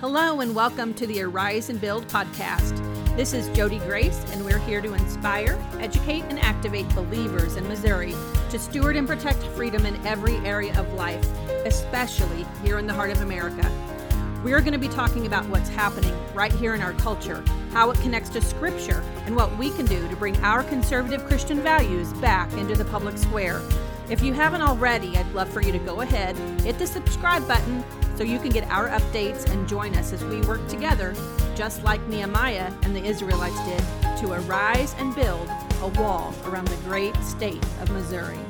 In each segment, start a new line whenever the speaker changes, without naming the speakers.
Hello, and welcome to the Arise and Build podcast. This is Jodi Grace, and we're here to inspire, educate, and activate believers in Missouri to steward and protect freedom in every area of life, especially here in the heart of America. We are going to be talking about what's happening right here in our culture, how it connects to Scripture, and what we can do to bring our conservative Christian values back into the public square. If you haven't already, I'd love for you to go ahead, hit the subscribe button so you can get our updates and join us as we work together, just like Nehemiah and the Israelites did, to arise and build a wall around the great state of Missouri.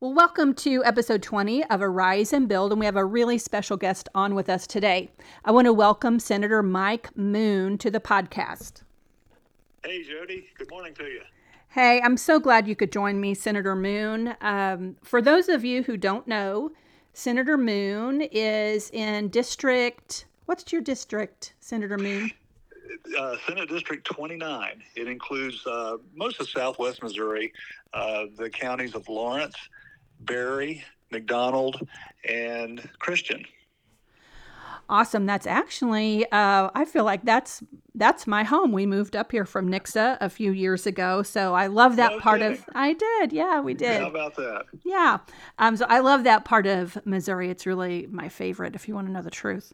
Well, welcome to episode 20 of Arise and Build, and we have a really special guest on with us today. I want to welcome Senator Mike Moon to the podcast.
Hey, Jodi. Good morning to you.
Hey, I'm so glad you could join me, Senator Moon. Um, for those of you who don't know, Senator Moon is in District. What's your district, Senator Moon?
Uh, Senate District 29. It includes uh, most of southwest Missouri, uh, the counties of Lawrence, Barry, McDonald, and Christian.
Awesome. That's actually, uh, I feel like that's that's my home. We moved up here from Nixa a few years ago, so I love that
No
part
kidding.
of. I did, yeah, we did.
How about that?
Yeah. Um, so I love that part of Missouri. It's really my favorite, if you want to know the truth.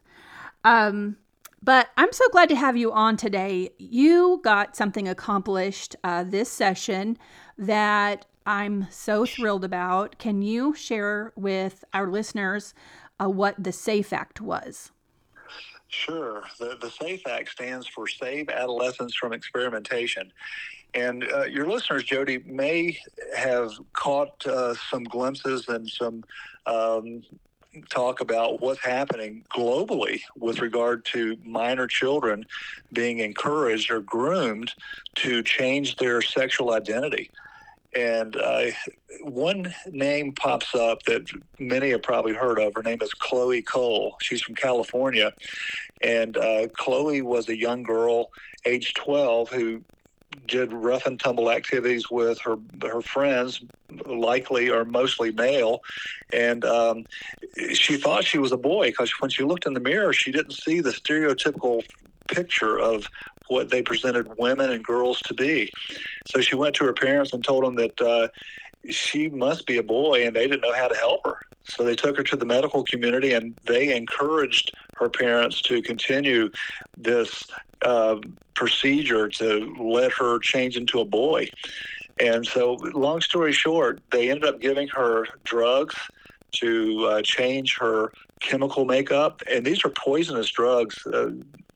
Um, but I'm so glad to have you on today. You got something accomplished uh, this session that I'm so thrilled about. Can you share with our listeners uh, what the SAFE Act was?
Sure. The, the SAFE Act stands for Save Adolescents from Experimentation. And uh, your listeners, Jodi, may have caught uh, some glimpses and some um, talk about what's happening globally with regard to minor children being encouraged or groomed to change their sexual identity. And uh, one name pops up that many have probably heard of. Her name is Chloe Cole. She's from California. And uh, Chloe was a young girl, age 12, who did rough and tumble activities with her her friends, likely or mostly male, and um, she thought she was a boy because when she looked in the mirror, she didn't see the stereotypical picture of what they presented women and girls to be. So she went to her parents and told them that uh, she must be a boy, and they didn't know how to help her. So they took her to the medical community, and they encouraged her parents to continue this uh, procedure to let her change into a boy. And so, long story short, they ended up giving her drugs to uh, change her chemical makeup, and these are poisonous drugs. Uh,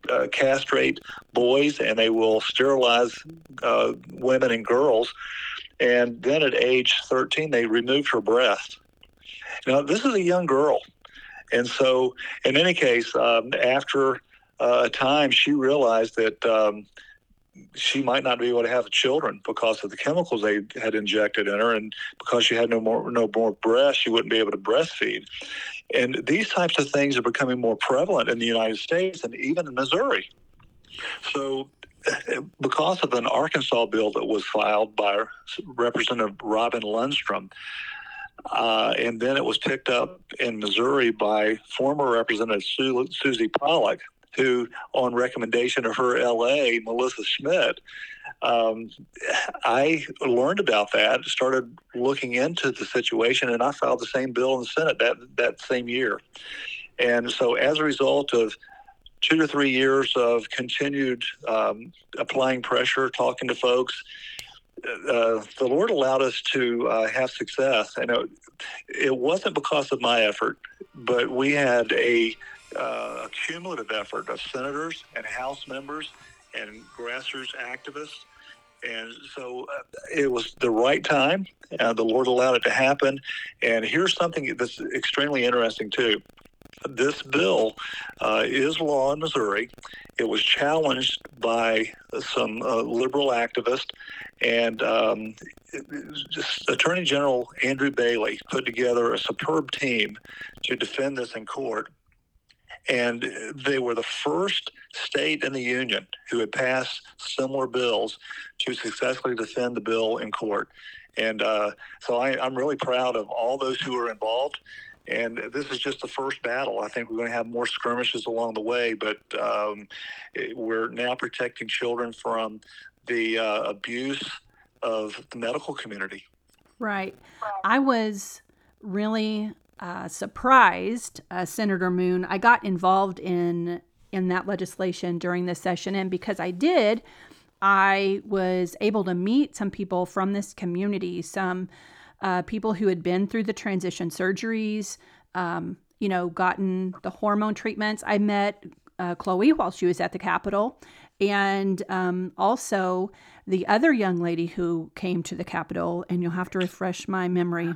uh, castrate boys, and they will sterilize uh, women and girls. And then at age 13, they removed her breast. Now, this is a young girl. And so, in any case, um, after uh, a time, she realized that um, she might not be able to have children because of the chemicals they had injected in her, and because she had no more no more breast, she wouldn't be able to breastfeed. And these types of things are becoming more prevalent in the United States and even in Missouri. So, because of an Arkansas bill that was filed by Representative Robin Lundstrum, uh, and then it was picked up in Missouri by former Representative Su- Suzie Pollock, who, on recommendation of her LA, Melissa Schmidt, um, I learned about that, started looking into the situation, and I filed the same bill in the Senate that, that same year. And so, as a result of two to three years of continued um, applying pressure, talking to folks, uh, the Lord allowed us to uh, have success. And it, it wasn't because of my effort, but we had a, uh, a cumulative effort of senators and House members and grassroots activists. And so uh, it was the right time. Uh, the Lord allowed it to happen. And here's something that's extremely interesting, too. This bill uh, is law in Missouri. It was challenged by some uh, liberal activists, and um, Attorney General Andrew Bailey put together a superb team to defend this in court. And they were the first state in the union who had passed similar bills to successfully defend the bill in court. And uh, so I, I'm really proud of all those who were involved. And this is just the first battle. I think we're going to have more skirmishes along the way, but um, we're now protecting children from the uh, abuse of the medical community.
Right. I was really uh, surprised, uh, Senator Moon. I got involved in in that legislation during this session, and because I did, I was able to meet some people from this community, some uh, people who had been through the transition surgeries, um, you know, gotten the hormone treatments. I met uh, Chloe while she was at the Capitol, and um, also the other young lady who came to the Capitol, and you'll have to refresh my memory.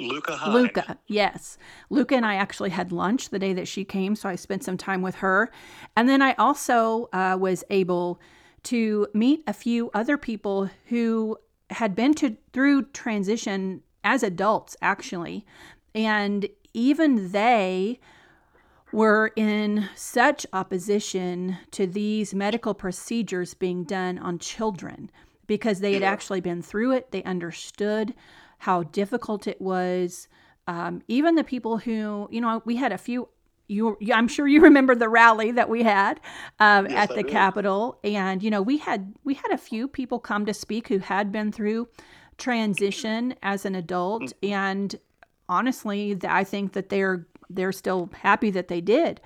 Luka
Luka, yes. Luka and I actually had lunch the day that she came, so I spent some time with her. And then I also uh, was able to meet a few other people who had been to through transition as adults actually. And even they were in such opposition to these medical procedures being done on children because they had actually been through it. They understood how difficult it was. Um, even the people who you know we had a few you, I'm sure you remember the rally that we had um, yes, at the Capitol, and you know we had we had a few people come to speak who had been through transition as an adult, mm. and honestly, I think that they're they're still happy that they did,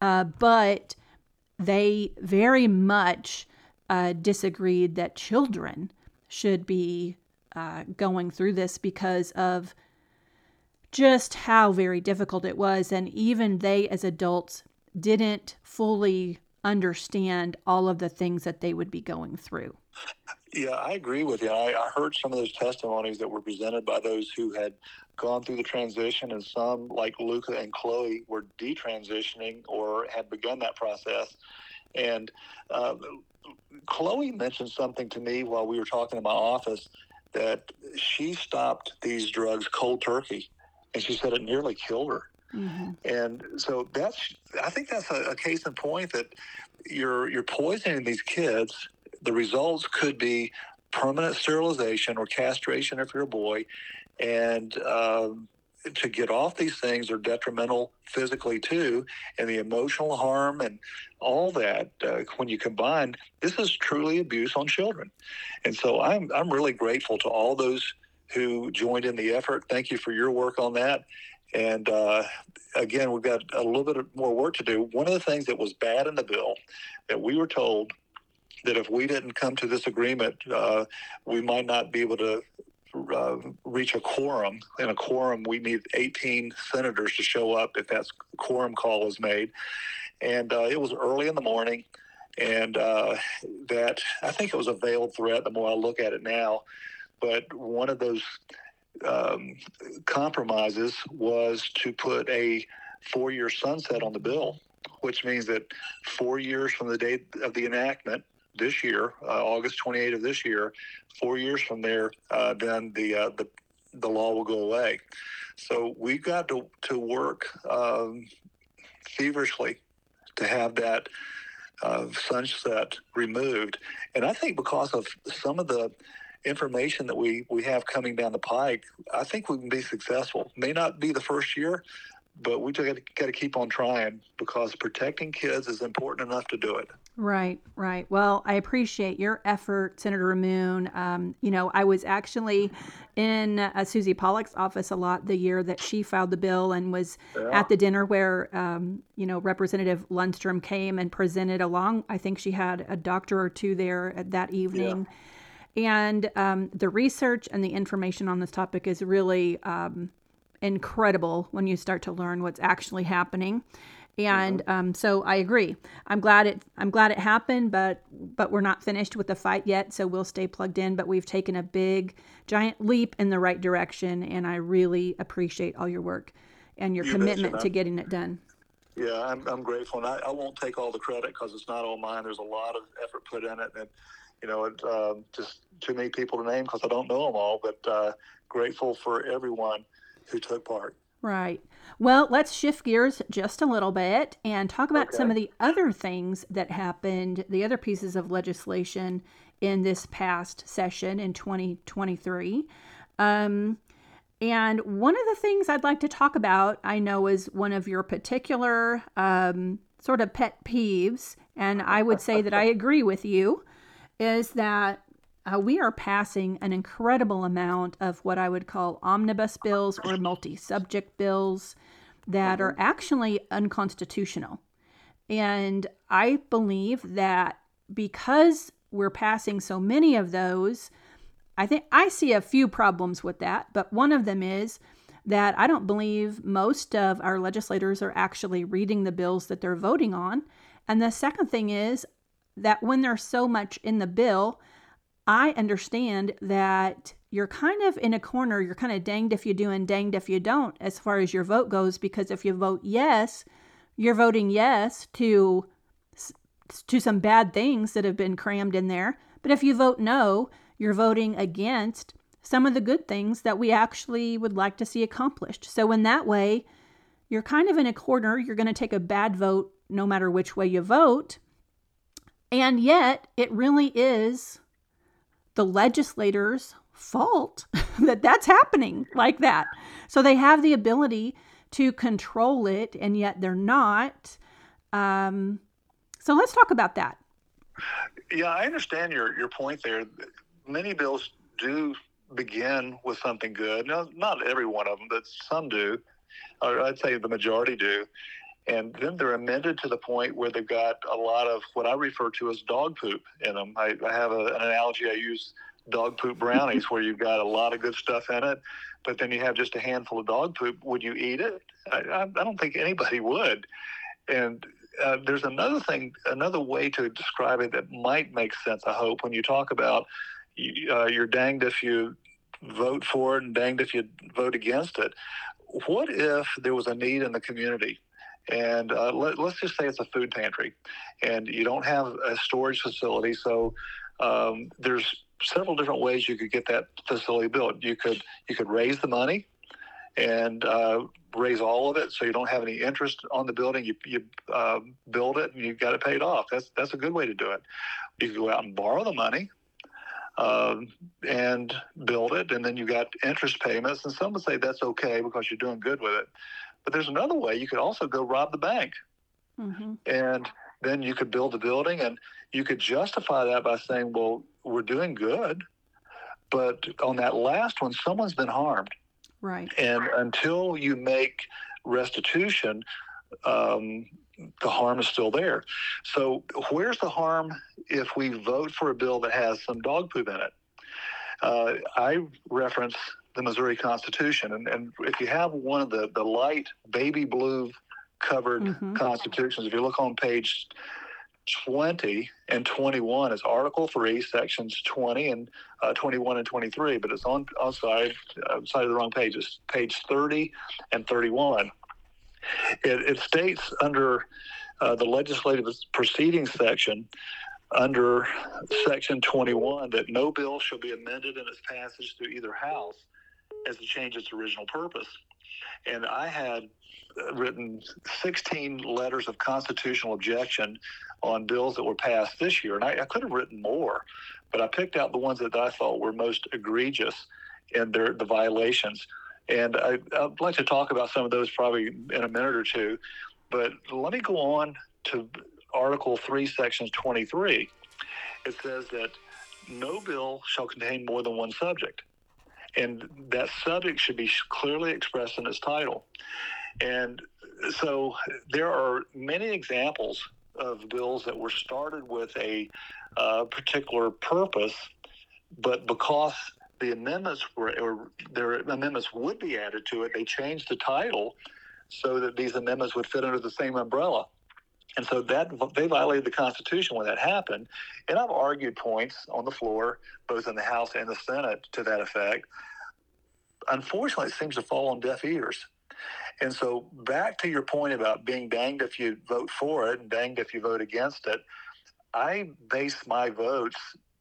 uh, but they very much uh, disagreed that children should be uh, going through this because of just how very difficult it was. And even they, as adults, didn't fully understand all of the things that they would be going through.
Yeah, I agree with you. I, I, heard some of those testimonies that were presented by those who had gone through the transition, and some, like Luka and Chloe, were detransitioning or had begun that process. And uh, Chloe mentioned something to me while we were talking in my office that she stopped these drugs cold turkey and she said it nearly killed her. Mm-hmm. And so that's, I think that's a, a, case in point that you're you're poisoning these kids. The results could be permanent sterilization or castration if you're a boy, and um, to get off these things are detrimental physically too, and the emotional harm and all that. Uh, when you combine, this is truly abuse on children, and so I'm I'm really grateful to all those who joined in the effort. Thank you for your work on that. And uh, again, we've got a little bit more work to do. One of the things that was bad in the bill that we were told that if we didn't come to this agreement, uh, we might not be able to uh, reach a quorum. In a quorum, we need 18 senators to show up if that quorum call is made. And uh, it was early in the morning, and uh, that I think it was a veiled threat. The more I look at it now, but one of those um, compromises was to put a four year sunset on the bill, which means that four years from the date of the enactment, this year, uh, August 28 of this year, four years from there, uh, then the, uh, the the law will go away. So we've got to to work um, feverishly to have that uh, sunset removed. And I think because of some of the information that we, we have coming down the pike, I think we can be successful. May not be the first year, but we just got to keep on trying because protecting kids is important enough to do it.
Right, right. Well, I appreciate your effort, Senator Moon. Um, you know, I was actually in uh, Suzie Pollock's office a lot the year that she filed the bill and was yeah. at the dinner where, um, you know, Representative Lundstrum came and presented along. I think she had a doctor or two there at that evening. Yeah and um, the research and the information on this topic is really um, incredible when you start to learn what's actually happening. And um, so I agree. I'm glad it. I'm glad it happened, but but we're not finished with the fight yet. So we'll stay plugged in. But we've taken a big, giant leap in the right direction, and I really appreciate all your work and your you commitment to getting it done.
Yeah, I'm, I'm grateful, and I, I won't take all the credit because it's not all mine. There's a lot of effort put in it, and you know, it, uh, just too many people to name because I don't know them all, but uh, grateful for everyone who took part.
Right. Well, let's shift gears just a little bit and talk about okay. some of the other things that happened, the other pieces of legislation in this past session in 2023. Um, And one of the things I'd like to talk about, I know, is one of your particular um, sort of pet peeves, and I would say that I agree with you, is that uh, we are passing an incredible amount of what I would call omnibus bills or multi subject bills that are actually unconstitutional. And I believe that because we're passing so many of those, I think I see a few problems with that, but one of them is that I don't believe most of our legislators are actually reading the bills that they're voting on. And the second thing is that when there's so much in the bill, I understand that you're kind of in a corner. You're kind of danged if you do and danged if you don't, as far as your vote goes, because if you vote yes, you're voting yes to to some bad things that have been crammed in there. But if you vote no, you're voting against some of the good things that we actually would like to see accomplished. So, in that way, you're kind of in a corner. You're going to take a bad vote no matter which way you vote. And yet, it really is the legislators' fault that that's happening like that. So, they have the ability to control it, and yet they're not. Um, so, let's talk about that.
Yeah, I understand your, your point there. Many bills do begin with something good. Now, not every one of them, but some do, or I'd say the majority do. And then they're amended to the point where they've got a lot of what I refer to as dog poop in them. I, I have a, an analogy I use dog poop brownies where you've got a lot of good stuff in it, but then you have just a handful of dog poop. Would you eat it? I, I don't think anybody would. And uh, there's another thing, another way to describe it that might make sense, I hope, when you talk about uh, you're danged if you vote for it and danged if you vote against it. What if there was a need in the community? And uh, let, us just say it's a food pantry, and you don't have a storage facility. So um, there's several different ways you could get that facility built. You could you could raise the money and uh, raise all of it, so you don't have any interest on the building. You, you uh, build it and you've got it paid off. That's that's a good way to do it. You can go out and borrow the money um, and build it, and then you got interest payments. And some would say that's okay because you're doing good with it. But there's another way. You could also go rob the bank, mm-hmm. and then you could build a building, and you could justify that by saying, "Well, we're doing good." But on that last one, someone's been harmed.
Right.
And until you make restitution, um, the harm is still there. So, where's the harm if we vote for a bill that has some dog poop in it? Uh, I reference the Missouri Constitution, and, and, if you have one of the, the light baby blue covered mm-hmm. constitutions, if you look on page 20 and 21 is Article 3, Sections 20 and uh, 21 and 23, but it's on, on side, uh, side of the wrong pages, page 30 and 31. It, it states under uh, the legislative proceedings section, under section 21, that no bill shall be amended in its passage through either house as to change its original purpose. And I had written 16 letters of constitutional objection on bills that were passed this year, and I, I could have written more, but I picked out the ones that I thought were most egregious in their the violations. And I, would like to talk about some of those probably in a minute or two. But let me go on to Article 3, Section 23. It says that no bill shall contain more than one subject. And that subject should be clearly expressed in its title. And so there are many examples of bills that were started with a uh, particular purpose, but because the amendments were, or their amendments would be added to it. They changed the title so that these amendments would fit under the same umbrella. And so that they violated the Constitution when that happened. And I've argued points on the floor, both in the House and the Senate, to that effect. Unfortunately, it seems to fall on deaf ears. And so, back to your point about being danged if you vote for it and danged if you vote against it, I base my votes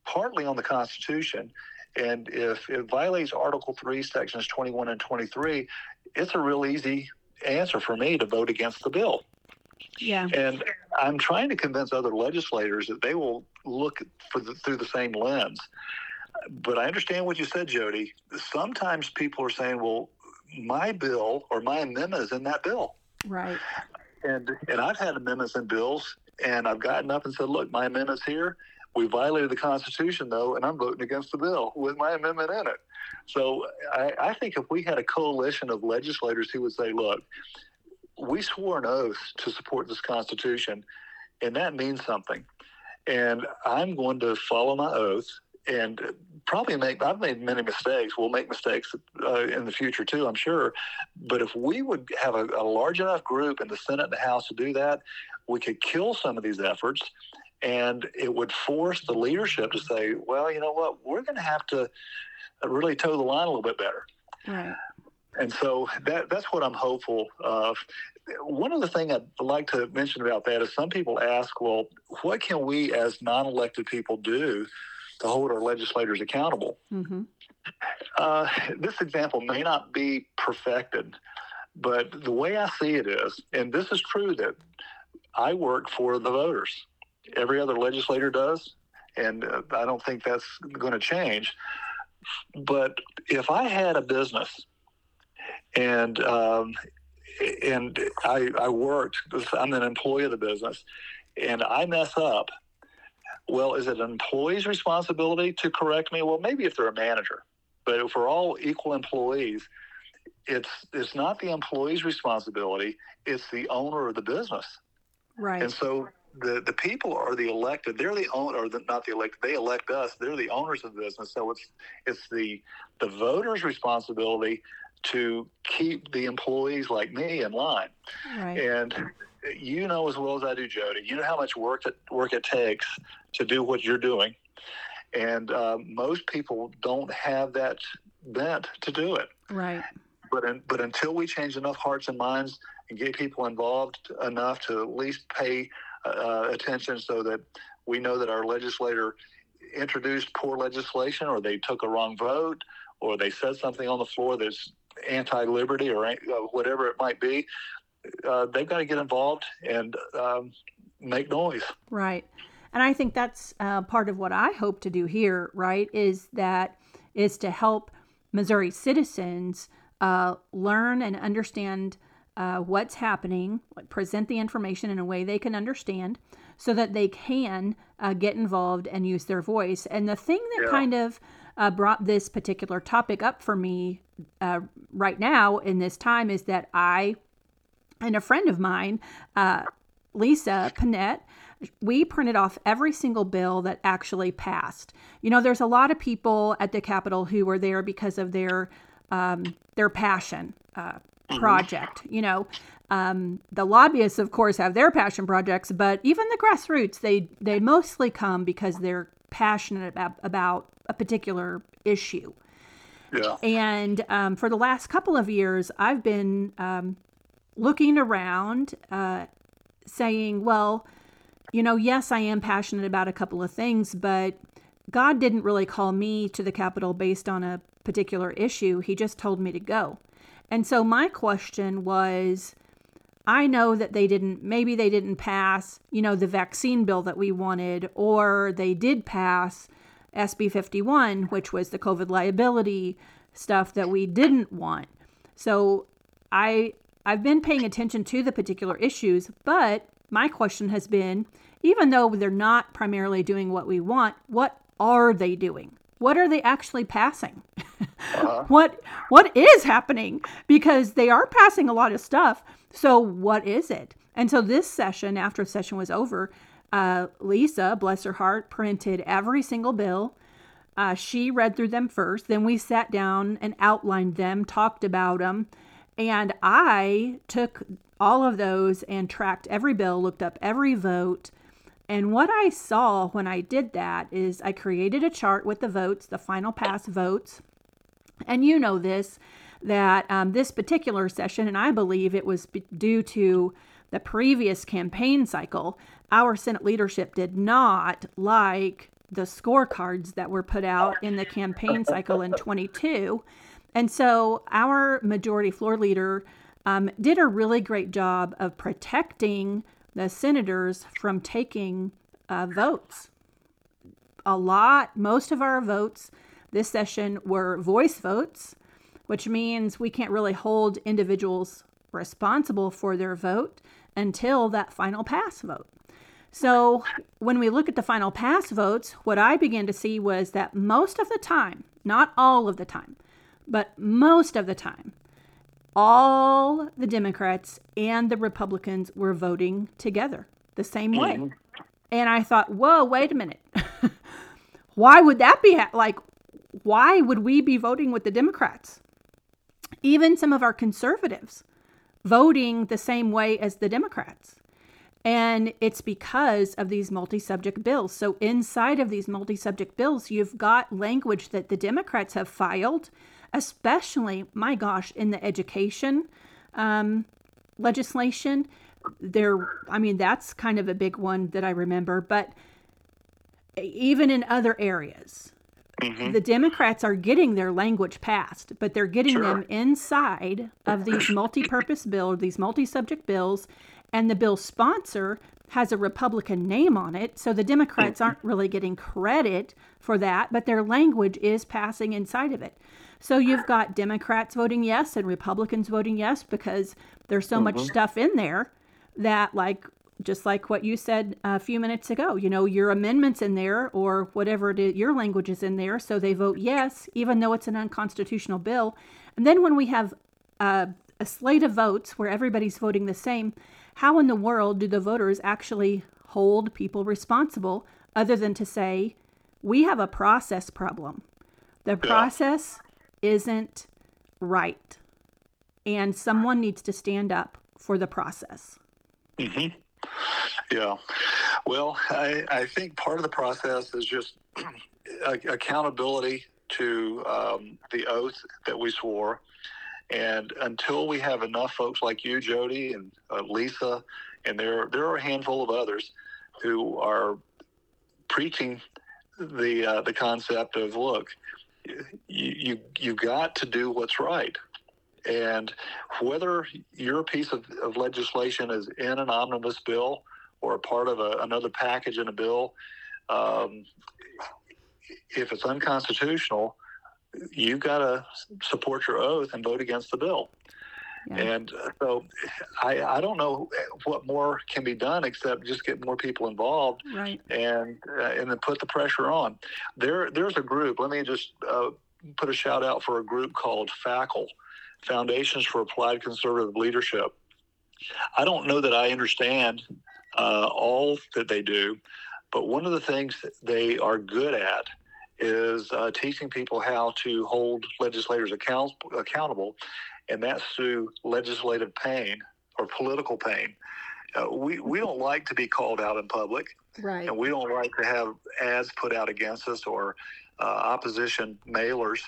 partly on the Constitution and if it violates Article 3, Sections 21 and 23, it's a real easy answer for me to vote against the bill.
Yeah.
And I'm trying to convince other legislators that they will look the, through the same lens. but I understand what you said, Jodi. Sometimes people are saying, well, my bill or my amendment is in that bill.
Right.
And and I've had amendments in bills, and I've gotten up and said, look, my amendment's here. We violated the Constitution, though, and I'm voting against the bill with my amendment in it. So I, I think if we had a coalition of legislators who would say, look, we swore an oath to support this Constitution, and that means something. And I'm going to follow my oath and probably make i've made many mistakes. We'll make mistakes uh, in the future too i'm sure. But if we would have a, a, large enough group in the senate and the house to do that we could kill some of these efforts. And it would force the leadership to say well you know what? We're going to have to really toe the line a little bit better.
Right
and so that that's what i'm hopeful of one of the things I'd like to mention about that is some people ask, well, what can we as non-elected people do to hold our legislators accountable. Mm-hmm. Uh, this example may not be perfected, but the way I see it is, and this is true that I work for the voters. Every other legislator does, and uh, I don't think that's going to change. But if I had a business and um, and I, I worked, I'm an employee of the business, and I mess up, well, is it an employee's responsibility to correct me? Well, maybe if they're a manager, but if we're all equal employees, it's it's not the employee's responsibility; it's the owner of the business.
Right.
And so the the people are the elected. They're the owner, or the, not the elected. They elect us. They're the owners of the business. So it's it's the the voters' responsibility to keep the employees like me in line.
Right.
And you know as well as I do, Jodi. You know how much work it work it takes to do what you're doing, and uh, most people don't have that bent to do it.
Right.
But in, but until we change enough hearts and minds and get people involved enough to at least pay uh, attention, so that we know that our legislator introduced poor legislation, or they took a wrong vote, or they said something on the floor that's anti-liberty or uh, whatever it might be uh, they've got to get involved and um, make noise.
Right. And I think that's uh, part of what I hope to do here, right? Is that is to help Missouri citizens uh, learn and understand uh, what's happening, present the information in a way they can understand, so that they can uh, get involved and use their voice. And the thing that yeah. kind of uh, brought this particular topic up for me uh, right now in this time is that I and a friend of mine, uh, Lisa Panette, we printed off every single bill that actually passed. You know, there's a lot of people at the Capitol who were there because of their um, their passion uh, project. You know, um, the lobbyists, of course, have their passion projects, but even the grassroots, they they mostly come because they're passionate about, about a particular issue.
Yeah.
And um, for the last couple of years, I've been um, looking around, uh, saying, well, you know, yes, I am passionate about a couple of things, but God didn't really call me to the Capitol based on a particular issue. He just told me to go. And so my question was I know that they didn't, maybe they didn't pass, you know, the vaccine bill that we wanted, or they did pass SB 51, which was the COVID liability stuff that we didn't want. So I I've been paying attention to the particular issues, but my question has been even though they're not primarily doing what we want, what are they doing? What are they actually passing? Uh-huh. what what is happening? Because they are passing a lot of stuff. So what is it? And so this session, after session was over, uh, Lisa, bless her heart, printed every single bill. Uh, she read through them first. Then we sat down and outlined them, talked about them, and I took all of those and tracked every bill, looked up every vote. And what I saw when I did that is I created a chart with the votes, the final pass votes. And you know this, that um, this particular session, and I believe it was due to the previous campaign cycle, our Senate leadership did not like the scorecards that were put out in the campaign cycle in 22 and so our majority floor leader um, did a really great job of protecting the senators from taking uh, votes. A lot, most of our votes this session were voice votes, which means we can't really hold individuals responsible for their vote until that final pass vote. So, when we look at the final pass votes, what I began to see was that most of the time, not all of the time, but most of the time, all the Democrats and the Republicans were voting together the same way. Mm-hmm. And I thought, whoa, wait a minute. why would that be? Ha- like, why would we be voting with the Democrats? Even some of our conservatives voting the same way as the Democrats. And it's because of these multi subject bills. So, inside of these multi subject bills, you've got language that the Democrats have filed, especially, my gosh, in the education um, legislation. There, I mean, that's kind of a big one that I remember. But even in other areas, Mm-hmm. The Democrats are getting their language passed, but they're getting sure. them inside of these multi purpose bills, these multi subject bills, and the bill sponsor has a Republican name on it. So the Democrats aren't really getting credit for that, but their language is passing inside of it. So you've got Democrats voting yes and Republicans voting yes because there's so mm-hmm. much stuff in there that, like, just like what you said a few minutes ago, you know, your amendments in there or whatever it is, your language is in there. So they vote yes, even though it's an unconstitutional bill. And then when we have a slate of votes where everybody's voting the same, how in the world do the voters actually hold people responsible other than to say, we have a process problem? The process isn't right. And someone needs to stand up for the process.
Mm-hmm. Yeah. Well, I, I think part of the process is just accountability to um, the oath that we swore and until we have enough folks like you, Jodi, and uh, Lisa, and there there are a handful of others who are preaching the uh, the concept of look, you you you got to do what's right. And whether your piece of, of legislation is in an omnibus bill or a part of a, another package in a bill, um, if it's unconstitutional, you've got to support your oath and vote against the bill. Yeah. And uh, so I, I don't know what more can be done except just get more people involved
right.
and uh, and then put the pressure on. There there's a group. Let me just uh, put a shout out for a group called FACL, Foundations for Applied Conservative Leadership. I don't know that I understand uh, all that they do, but one of the things they are good at is uh, teaching people how to hold legislators account- accountable, and that's through legislative pain or political pain. Uh, we, we don't like to be called out in public,
right.
and we don't like to have ads put out against us or uh, opposition mailers.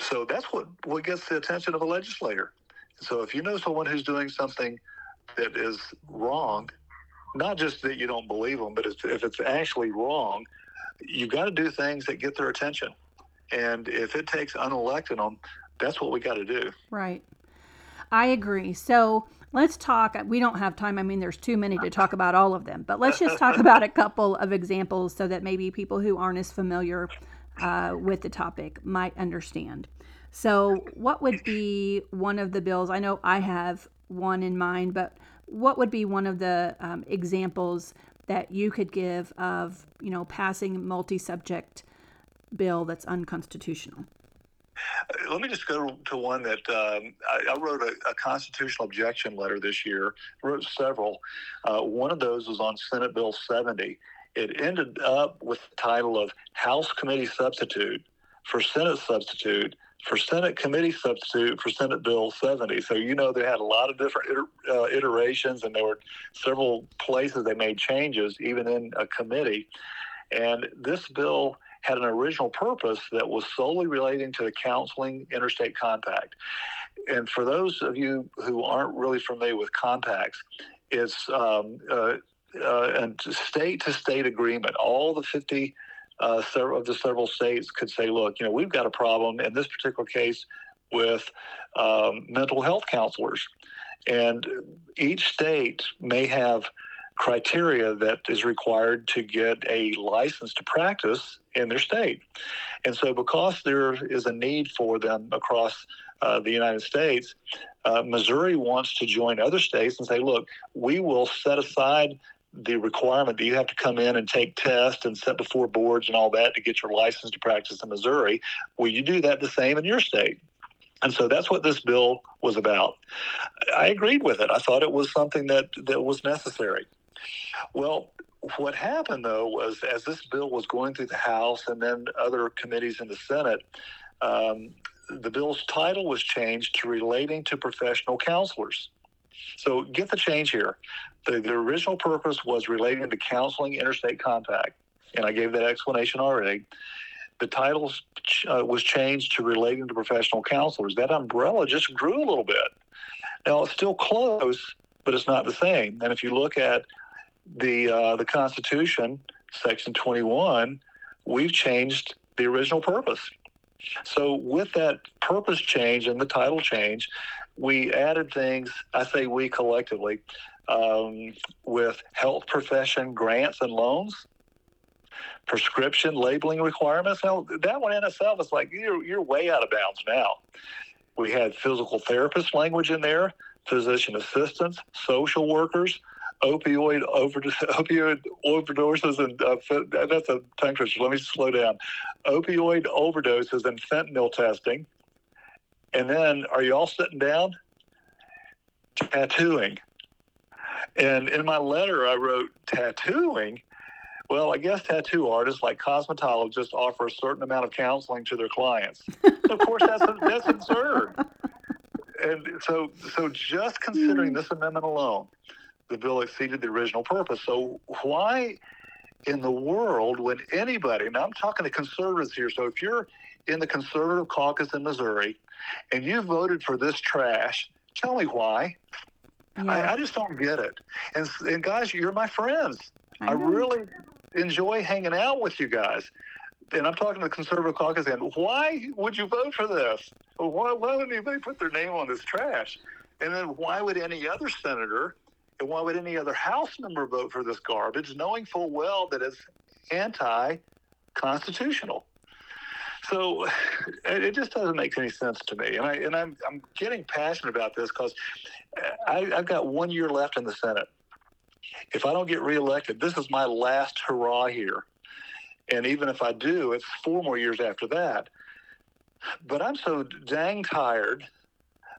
So that's what, what gets the attention of a legislator. So if you know someone who's doing something that is wrong, not just that you don't believe them, but if it's actually wrong, you've got to do things that get their attention. And if it takes unelecting them, that's what we got to do.
Right. I agree. So let's talk. We don't have time. I mean, there's too many to talk about all of them, but let's just talk about a couple of examples so that maybe people who aren't as familiar uh, with the topic might understand. So, what would be one of the bills? I know I have one in mind, but what would be one of the um, examples that you could give of, you know, passing multi-subject bill that's unconstitutional?
Uh, let me just go to one that um, I, I, wrote a, a, constitutional objection letter this year. wrote several. Uh, one of those was on Senate Bill 70. It ended up with the title of House Committee Substitute for Senate Substitute for Senate committee substitute for Senate Bill 70. So, you know, they had a lot of different uh, iterations and there were several places they made changes, even in a committee. And this bill had an original purpose that was solely relating to the counseling interstate compact. And for those of you who aren't really familiar with compacts, it's um, uh, uh, a state to state agreement. All the 50 uh, of the several states could say, look, you know, we've got a problem in this particular case with um, mental health counselors. And each state may have criteria that is required to get a license to practice in their state. And so, because there is a need for them across uh, the United States, uh, Missouri wants to join other states and say, look, we will set aside the requirement that you have to come in and take tests and set before boards and all that to get your license to practice in Missouri. Will you do that the same in your state? And so that's what this bill was about. I agreed with it. I thought it was something that, that was necessary. Well, what happened though was as this bill was going through the House and then other committees in the Senate, um, the bill's title was changed to relating to professional counselors. So get the change here. The, the original purpose was relating to counseling interstate compact, and I gave that explanation already. The title uh, was changed to relating to professional counselors. That umbrella just grew a little bit. Now it's still close, but it's not the same. And if you look at the uh, the Constitution, Section 21, we've changed the original purpose. So with that purpose change and the title change, we added things. I say we collectively um, with health profession grants and loans, prescription labeling requirements. Now that one in itself is like you're you're way out of bounds now. We had physical therapist language in there, physician assistants, social workers, opioid overdose, opioid overdoses, and uh, that's a tongue twister. Let me slow down. Opioid overdoses and fentanyl testing. And then, are you all sitting down? Tattooing. And in my letter, I wrote tattooing. Well, I guess tattoo artists like cosmetologists offer a certain amount of counseling to their clients. of course, that's that's absurd. And so, so just considering hmm. this amendment alone, the bill exceeded the original purpose. So why in the world when anybody, now I'm talking to conservatives here, so if you're in the conservative caucus in Missouri and you voted for this trash, tell me why. Yeah. I, I, just don't get it. And, and guys, you're my friends. I, I really enjoy hanging out with you guys. And I'm talking to the conservative caucus, and why would you vote for this? Why, why would anybody put their name on this trash? And then why would any other senator and why would any other House member vote for this garbage, knowing full well that it's anti constitutional? So it just doesn't make any sense to me. And, I, and I'm, I'm getting passionate about this because I've got one year left in the Senate. If I don't get reelected, this is my last hurrah here. And even if I do, it's four more years after that. But I'm so dang tired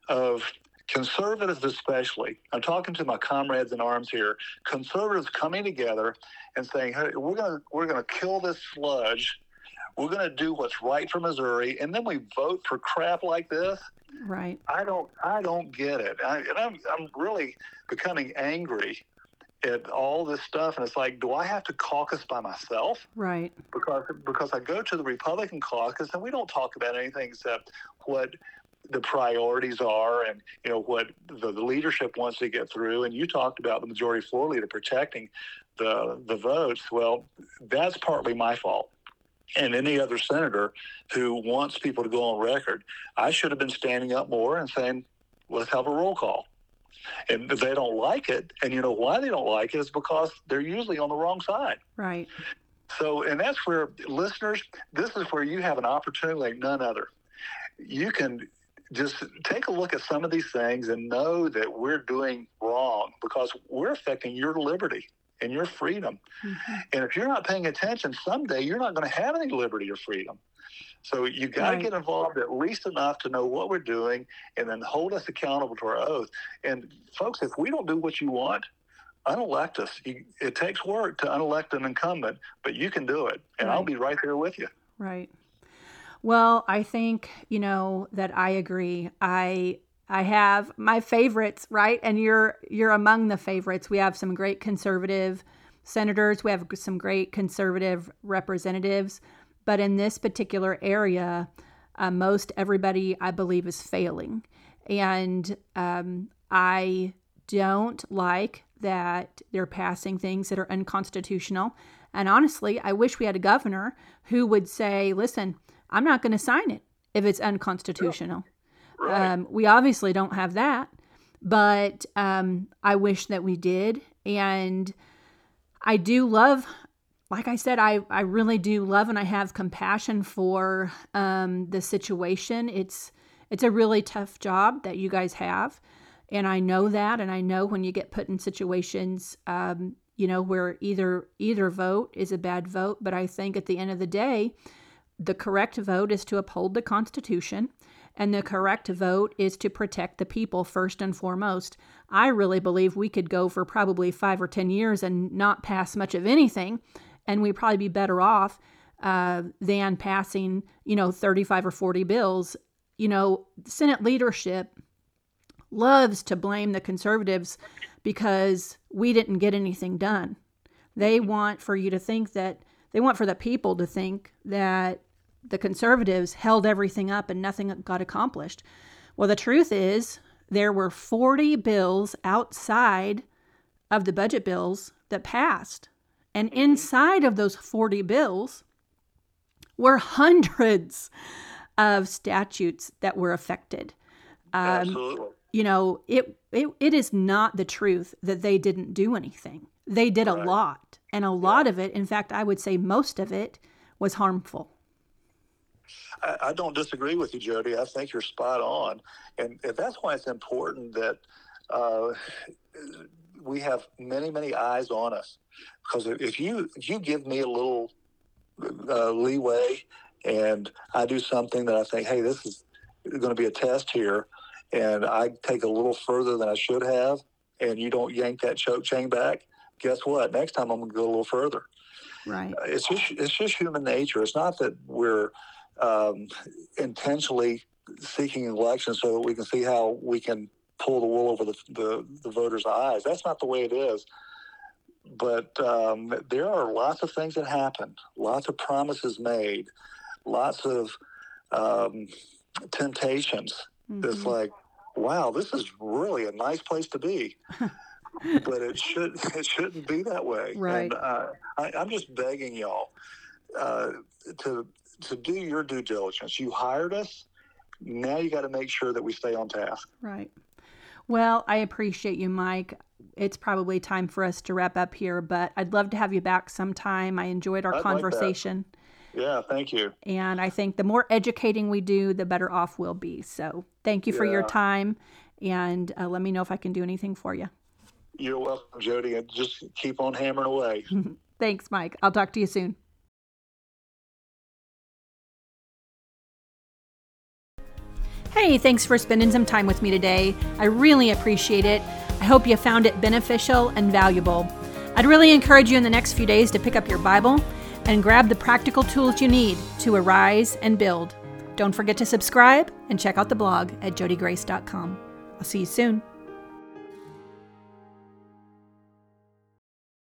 of conservatives especially i'm talking to my comrades in arms here conservatives coming together and saying hey we're going to we're going to kill this sludge. We're going to do what's right for missouri. And then we vote for crap like this.
Right.
I don't i don't get it. I, and i'm i'm really becoming angry at all this stuff. And it's like do i have to caucus by myself?
Right.
Because because i go to the republican caucus and we don't talk about anything except what the priorities are and you know what the, the, leadership wants to get through. And you talked about the majority floor leader protecting the the votes. Well that's partly my fault. And any other senator who wants people to go on record i should have been standing up more and saying let's have a roll call. And they don't like it and you know why they don't like it is because they're usually on the wrong side.
Right.
So and that's where listeners this is where you have an opportunity like none other. You can just take a look at some of these things and know that we're doing wrong because we're affecting your liberty and your freedom. Mm-hmm. And if you're not paying attention, someday you're not going to have any liberty or freedom. So you got to right. get involved at least enough to know what we're doing and then hold us accountable to our oath. And folks, if we don't do what you want, unelect us. it takes work to unelect an incumbent, but you can do it. And right. I'll be right there with you.
Right. Well, I think, you know, that I agree. I I have my favorites, right? And you're you're among the favorites. We have some great conservative senators, we have some great conservative representatives, but in this particular area, uh, most everybody I believe is failing. And um, I don't like that they're passing things that are unconstitutional. And honestly, I wish we had a governor who would say, listen, I'm not going to sign it if it's unconstitutional. Right. Um, we obviously don't have that. but um, I wish that we did. And I do love, like I said, I, I really do love and I have compassion for um, the situation. It's it's a really tough job that you guys have, and I know that. And I know when you get put in situations, um, you know, where either either vote is a bad vote. But I think at the end of the day, the correct vote is to uphold the Constitution and the correct vote is to protect the people first and foremost. I really believe we could go for probably five or 10 years and not pass much of anything, and we'd probably be better off uh, than passing, you know, 35 or 40 bills. You know, Senate leadership loves to blame the conservatives because we didn't get anything done. They want for you to think that, they want for the people to think that the conservatives held everything up and nothing got accomplished. Well, the truth is, there were 40 bills outside of the budget bills that passed. And inside of those 40 bills were hundreds of statutes that were affected.
Um, Absolutely.
You know, it, it it is not the truth that they didn't do anything. They did right. a lot. And a lot yeah. of it, in fact, I would say most of it was harmful.
I, I, don't disagree with you, Jodi. I think you're spot on, and, and that's why it's important that uh, we have many, many eyes on us. Because if you if you give me a little uh, leeway, and I do something that I think, hey, this is going to be a test here, and I take a little further than I should have, and you don't yank that choke chain back, guess what? Next time I'm going to go a little further.
Right.
Uh, it's just it's just human nature. It's not that we're um, intentionally seeking election so that we can see how we can pull the wool over the, the, the voters' eyes. That's not the way it is. But um, there are lots of things that happen, lots of promises made, lots of um, temptations. Mm-hmm. It's like, wow, this is really a nice place to be. but it should it shouldn't be that way.
Right.
And uh, I, am just begging y'all uh, to to do your due diligence. You hired us. Now you got to make sure that we stay on task.
Right. Well, I appreciate you, Mike. It's probably time for us to wrap up here, but I'd love to have you back sometime. I enjoyed our
I'd
conversation.
Like yeah, thank you.
And I think the more educating we do, the better off we'll be. So thank you yeah. for your time. And uh, let me know if I can do anything for you.
You're welcome, Jodi. And just keep on hammering away.
Thanks, Mike. I'll talk to you soon. Hey, thanks for spending some time with me today. I really appreciate it. I hope you found it beneficial and valuable. I'd really encourage you in the next few days to pick up your Bible and grab the practical tools you need to arise and build. Don't forget to subscribe and check out the blog at jodigrace.com. I'll see you soon.